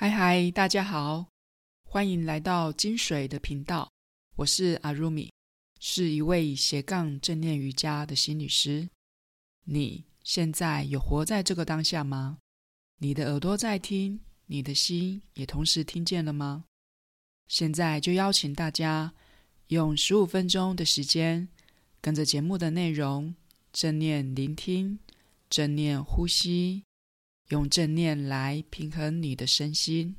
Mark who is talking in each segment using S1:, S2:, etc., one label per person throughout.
S1: 嗨嗨，大家好，欢迎来到金水的频道。我是阿如米，是一位斜杠正念瑜伽的心理师。你现在有活在这个当下吗？你的耳朵在听，你的心也同时听见了吗？现在就邀请大家用十五分钟的时间，跟着节目的内容，正念聆听，正念呼吸。用正念来平衡你的身心。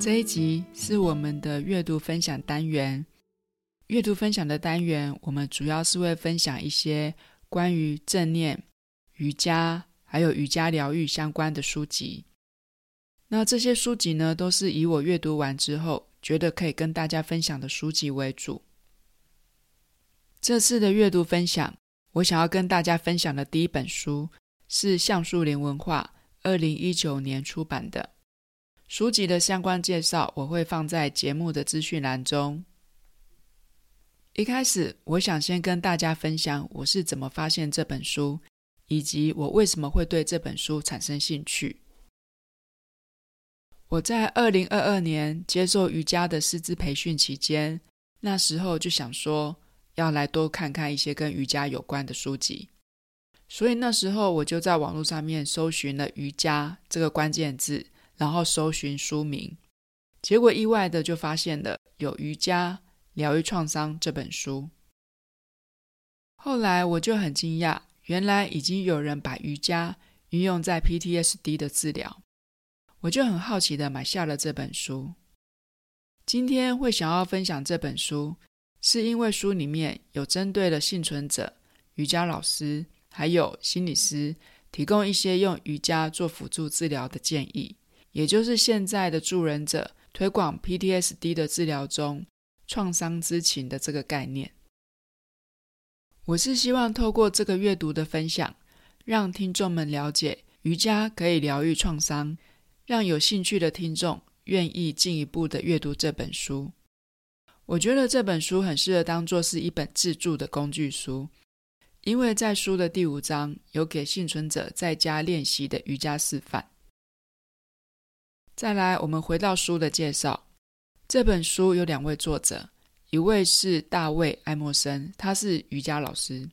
S1: 这一集是我们的阅读分享单元。阅读分享的单元，我们主要是会分享一些。关于正念、瑜伽还有瑜伽疗愈相关的书籍，那这些书籍呢，都是以我阅读完之后觉得可以跟大家分享的书籍为主。这次的阅读分享，我想要跟大家分享的第一本书是橡树林文化二零一九年出版的书籍的相关介绍，我会放在节目的资讯栏中。一开始，我想先跟大家分享我是怎么发现这本书，以及我为什么会对这本书产生兴趣。我在二零二二年接受瑜伽的师资培训期间，那时候就想说要来多看看一些跟瑜伽有关的书籍，所以那时候我就在网络上面搜寻了“瑜伽”这个关键字，然后搜寻书名，结果意外的就发现了有瑜伽。疗愈创伤这本书，后来我就很惊讶，原来已经有人把瑜伽运用在 PTSD 的治疗，我就很好奇的买下了这本书。今天会想要分享这本书，是因为书里面有针对了幸存者、瑜伽老师还有心理师，提供一些用瑜伽做辅助治疗的建议，也就是现在的助人者推广 PTSD 的治疗中。创伤之情的这个概念，我是希望透过这个阅读的分享，让听众们了解瑜伽可以疗愈创伤，让有兴趣的听众愿意进一步的阅读这本书。我觉得这本书很适合当做是一本自助的工具书，因为在书的第五章有给幸存者在家练习的瑜伽示范。再来，我们回到书的介绍。这本书有两位作者，一位是大卫·艾默森，他是瑜伽老师；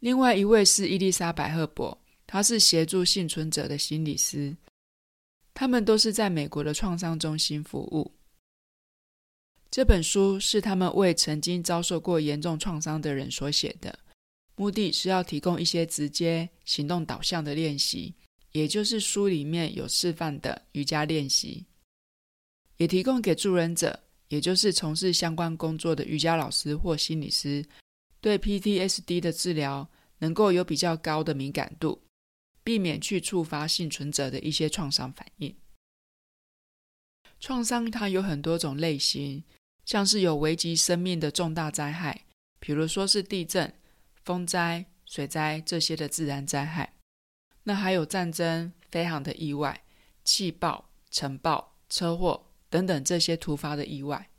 S1: 另外一位是伊丽莎白·赫伯，他是协助幸存者的心理师。他们都是在美国的创伤中心服务。这本书是他们为曾经遭受过严重创伤的人所写的，目的是要提供一些直接行动导向的练习，也就是书里面有示范的瑜伽练习。也提供给助人者，也就是从事相关工作的瑜伽老师或心理师，对 PTSD 的治疗能够有比较高的敏感度，避免去触发幸存者的一些创伤反应。创伤它有很多种类型，像是有危及生命的重大灾害，比如说是地震、风灾、水灾这些的自然灾害。那还有战争、飞航的意外、气爆、尘爆、车祸。等等这些突发的意外，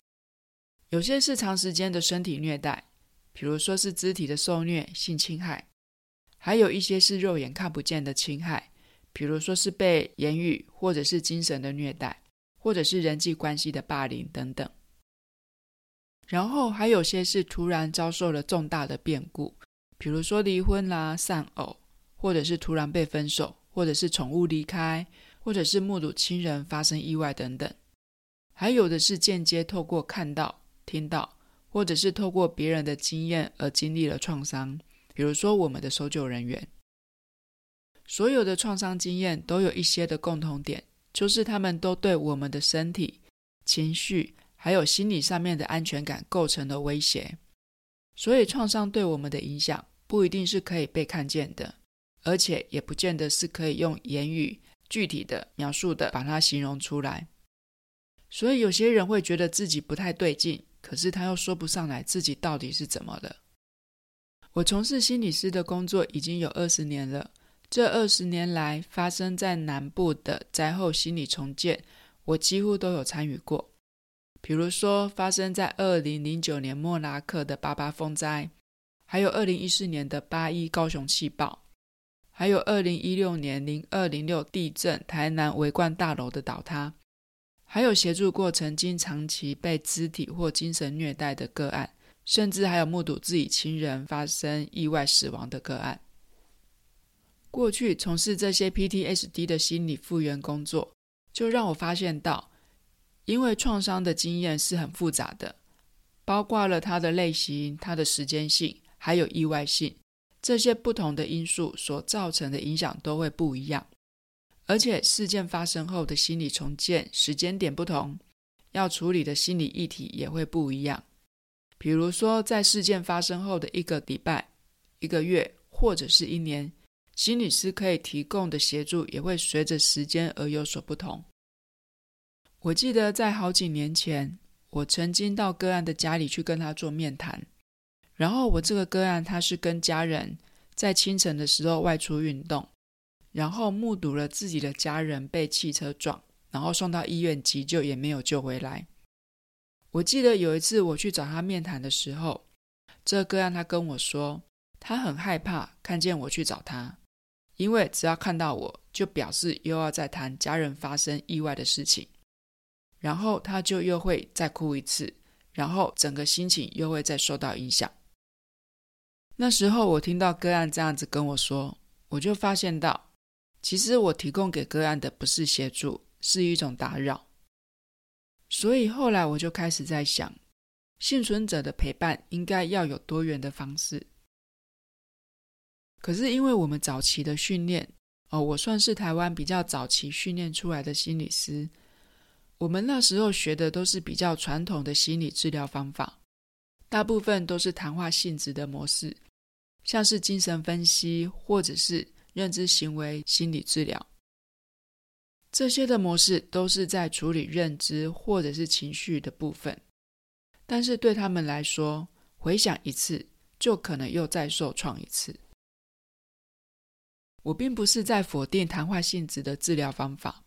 S1: 有些是长时间的身体虐待，比如说是肢体的受虐、性侵害；还有一些是肉眼看不见的侵害，比如说是被言语或者是精神的虐待，或者是人际关系的霸凌等等。然后还有些是突然遭受了重大的变故，比如说离婚啦、丧偶，或者是突然被分手，或者是宠物离开，或者是目睹亲人发生意外等等。还有的是间接透过看到、听到，或者是透过别人的经验而经历了创伤，比如说我们的搜救人员。所有的创伤经验都有一些的共同点，就是他们都对我们的身体、情绪还有心理上面的安全感构成了威胁。所以创伤对我们的影响不一定是可以被看见的，而且也不见得是可以用言语具体的描述的把它形容出来。所以有些人会觉得自己不太对劲，可是他又说不上来自己到底是怎么了。我从事心理师的工作已经有二十年了，这二十年来发生在南部的灾后心理重建，我几乎都有参与过。比如说，发生在二零零九年莫拉克的八八风灾，还有二零一四年的八一高雄气爆，还有二零一六年零二零六地震，台南维冠大楼的倒塌，还有协助过曾经长期被肢体或精神虐待的个案。甚至还有目睹自己亲人发生意外死亡的个案。过去从事这些 PTSD 的心理复原工作，就让我发现到，因为创伤的经验是很复杂的，包括了它的类型、它的时间性，还有意外性，这些不同的因素所造成的影响都会不一样。而且事件发生后的心理重建时间点不同，要处理的心理议题也会不一样。比如说，在事件发生后的一个礼拜、一个月，或者是一年，心理师可以提供的协助也会随着时间而有所不同。我记得在好几年前，我曾经到个案的家里去跟他做面谈，然后我这个个案他是跟家人在清晨的时候外出运动，然后目睹了自己的家人被汽车撞，然后送到医院急救也没有救回来。我记得有一次我去找他面谈的时候，这个案他跟我说，他很害怕看见我去找他，因为只要看到我就表示又要再谈家人发生意外的事情，然后他就又会再哭一次，然后整个心情又会再受到影响。那时候我听到个案这样子跟我说，我就发现到，其实我提供给个案的不是协助，是一种打扰。所以后来我就开始在想，幸存者的陪伴应该要有多元的方式。可是因为我们早期的训练，哦，我算是台湾比较早期训练出来的心理师，我们那时候学的都是比较传统的心理治疗方法，大部分都是谈话性质的模式，像是精神分析或者是认知行为心理治疗。这些的模式都是在处理认知或者是情绪的部分，但是对他们来说，回想一次就可能又再受创一次。我并不是在否定谈话性质的治疗方法，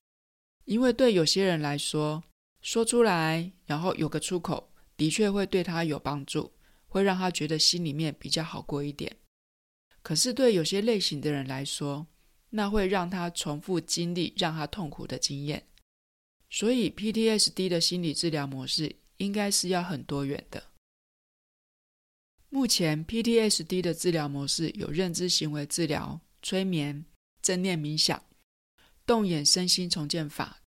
S1: 因为对有些人来说，说出来然后有个出口，的确会对他有帮助，会让他觉得心里面比较好过一点。可是对有些类型的人来说，那会让他重复经历让他痛苦的经验，所以 PTSD 的心理治疗模式应该是要很多元的。目前 PTSD 的治疗模式有认知行为治疗、催眠、正念冥想、动眼身心重建法。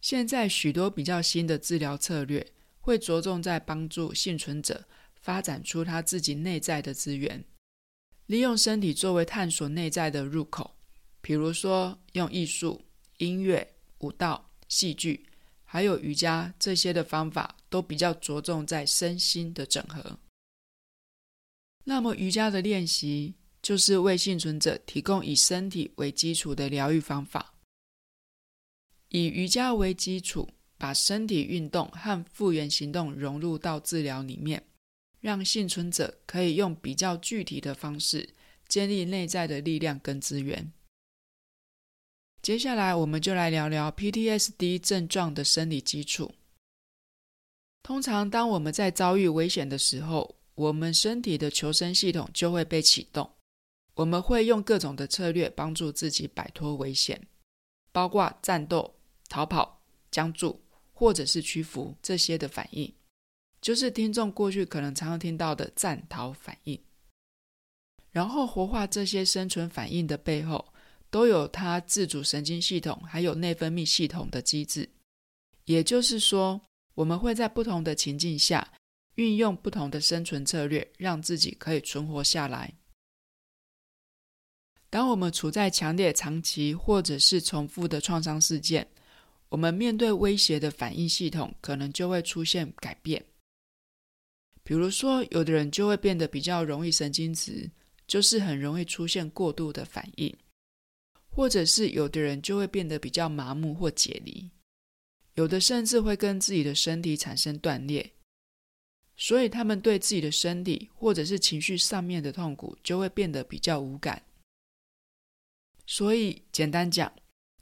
S1: 现在许多比较新的治疗策略会着重在帮助幸存者发展出他自己内在的资源。利用身体作为探索内在的入口，比如说用艺术、音乐、舞蹈、戏剧，还有瑜伽这些的方法，都比较着重在身心的整合。那么瑜伽的练习就是为幸存者提供以身体为基础的疗愈方法，以瑜伽为基础，把身体运动和复原行动融入到治疗里面。让幸存者可以用比较具体的方式建立内在的力量跟资源。接下来，我们就来聊聊 PTSD 症状的生理基础。通常，当我们在遭遇危险的时候，我们身体的求生系统就会被启动。我们会用各种的策略帮助自己摆脱危险，包括战斗、逃跑、僵住，或者是屈服这些的反应。就是听众过去可能常常听到的战逃反应，然后活化这些生存反应的背后，都有它自主神经系统还有内分泌系统的机制。也就是说，我们会在不同的情境下运用不同的生存策略，让自己可以存活下来。当我们处在强烈、长期或者是重复的创伤事件，我们面对威胁的反应系统可能就会出现改变。比如说，有的人就会变得比较容易神经质，就是很容易出现过度的反应；或者是有的人就会变得比较麻木或解离，有的甚至会跟自己的身体产生断裂，所以他们对自己的身体或者是情绪上面的痛苦就会变得比较无感。所以简单讲，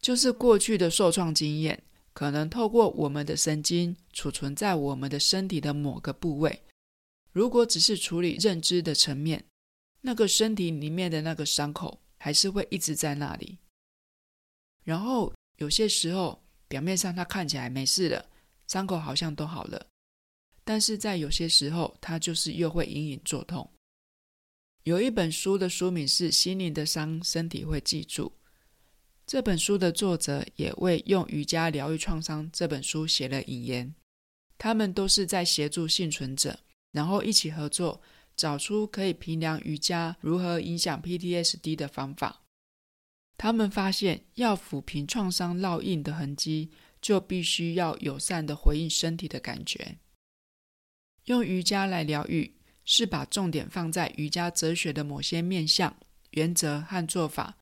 S1: 就是过去的受创经验，可能透过我们的神经储存在我们的身体的某个部位。如果只是处理认知的层面，那个身体里面的那个伤口还是会一直在那里。然后有些时候，表面上它看起来没事了，伤口好像都好了，但是在有些时候，它就是又会隐隐作痛。有一本书的书名是《心灵的伤，身体会记住》。这本书的作者也为《用瑜伽疗愈创伤》这本书写了引言。他们都是在协助幸存者，然后一起合作，找出可以评量瑜伽如何影响 PTSD 的方法。他们发现，要抚平创伤烙印的痕迹，就必须要友善的回应身体的感觉。用瑜伽来疗愈。是把重点放在瑜伽哲学的某些面向、原则和做法。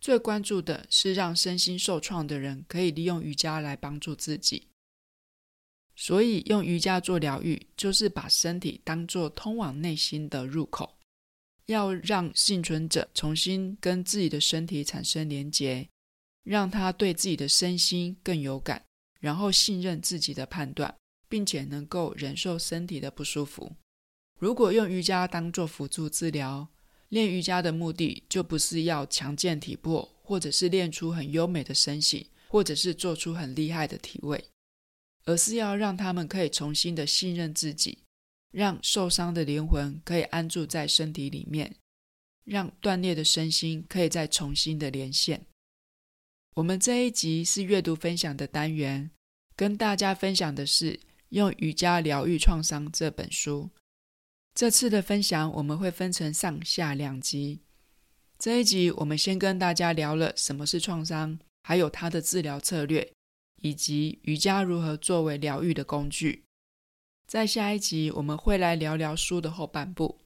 S1: 最关注的是让身心受创的人可以利用瑜伽来帮助自己。所以，用瑜伽做疗愈，就是把身体当作通往内心的入口，要让幸存者重新跟自己的身体产生连结，让他对自己的身心更有感，然后信任自己的判断，并且能够忍受身体的不舒服。如果用瑜伽当做辅助治疗，练瑜伽的目的就不是要强健体魄，或者是练出很优美的身形，或者是做出很厉害的体位，而是要让他们可以重新的信任自己，让受伤的灵魂可以安住在身体里面，让断裂的身心可以再重新的连线。我们这一集是阅读分享的单元，跟大家分享的是《用瑜伽疗愈创伤》这本书。这次的分享我们会分成上下两集。这一集我们先跟大家聊了什么是创伤，还有它的治疗策略，以及瑜伽如何作为疗愈的工具。在下一集我们会来聊聊书的后半部，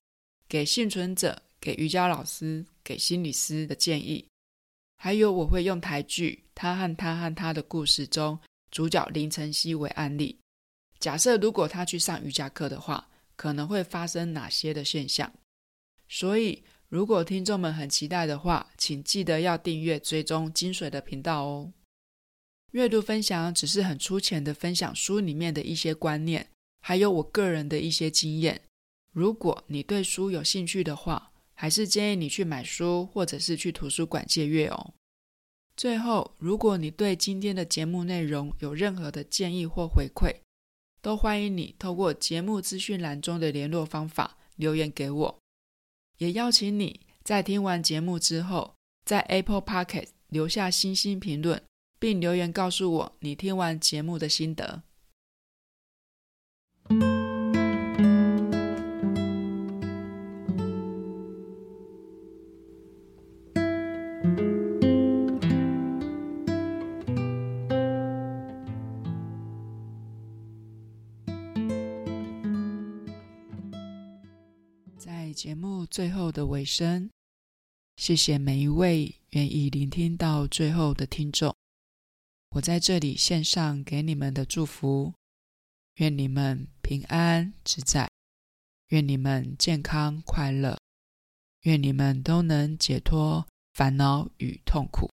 S1: 给幸存者、给瑜伽老师、给心理师的建议，还有我会用台剧《他和他和他的故事》中主角林晨曦为案例。假设如果他去上瑜伽课的话。可能会发生哪些的现象？所以，如果听众们很期待的话，请记得要订阅追踪精髓的频道哦。阅读分享只是很粗浅的分享书里面的一些观念，还有我个人的一些经验。如果你对书有兴趣的话，还是建议你去买书，或者是去图书馆借阅哦。最后，如果你对今天的节目内容有任何的建议或回馈，都欢迎你透过节目资讯栏中的联络方法留言给我，也邀请你在听完节目之后，在 Apple Podcast 留下星星评论，并留言告诉我你听完节目的心得。在节目最后的尾声，谢谢每一位愿意聆听到最后的听众。我在这里献上给你们的祝福，愿你们平安自在，愿你们健康快乐，愿你们都能解脱烦恼与痛苦。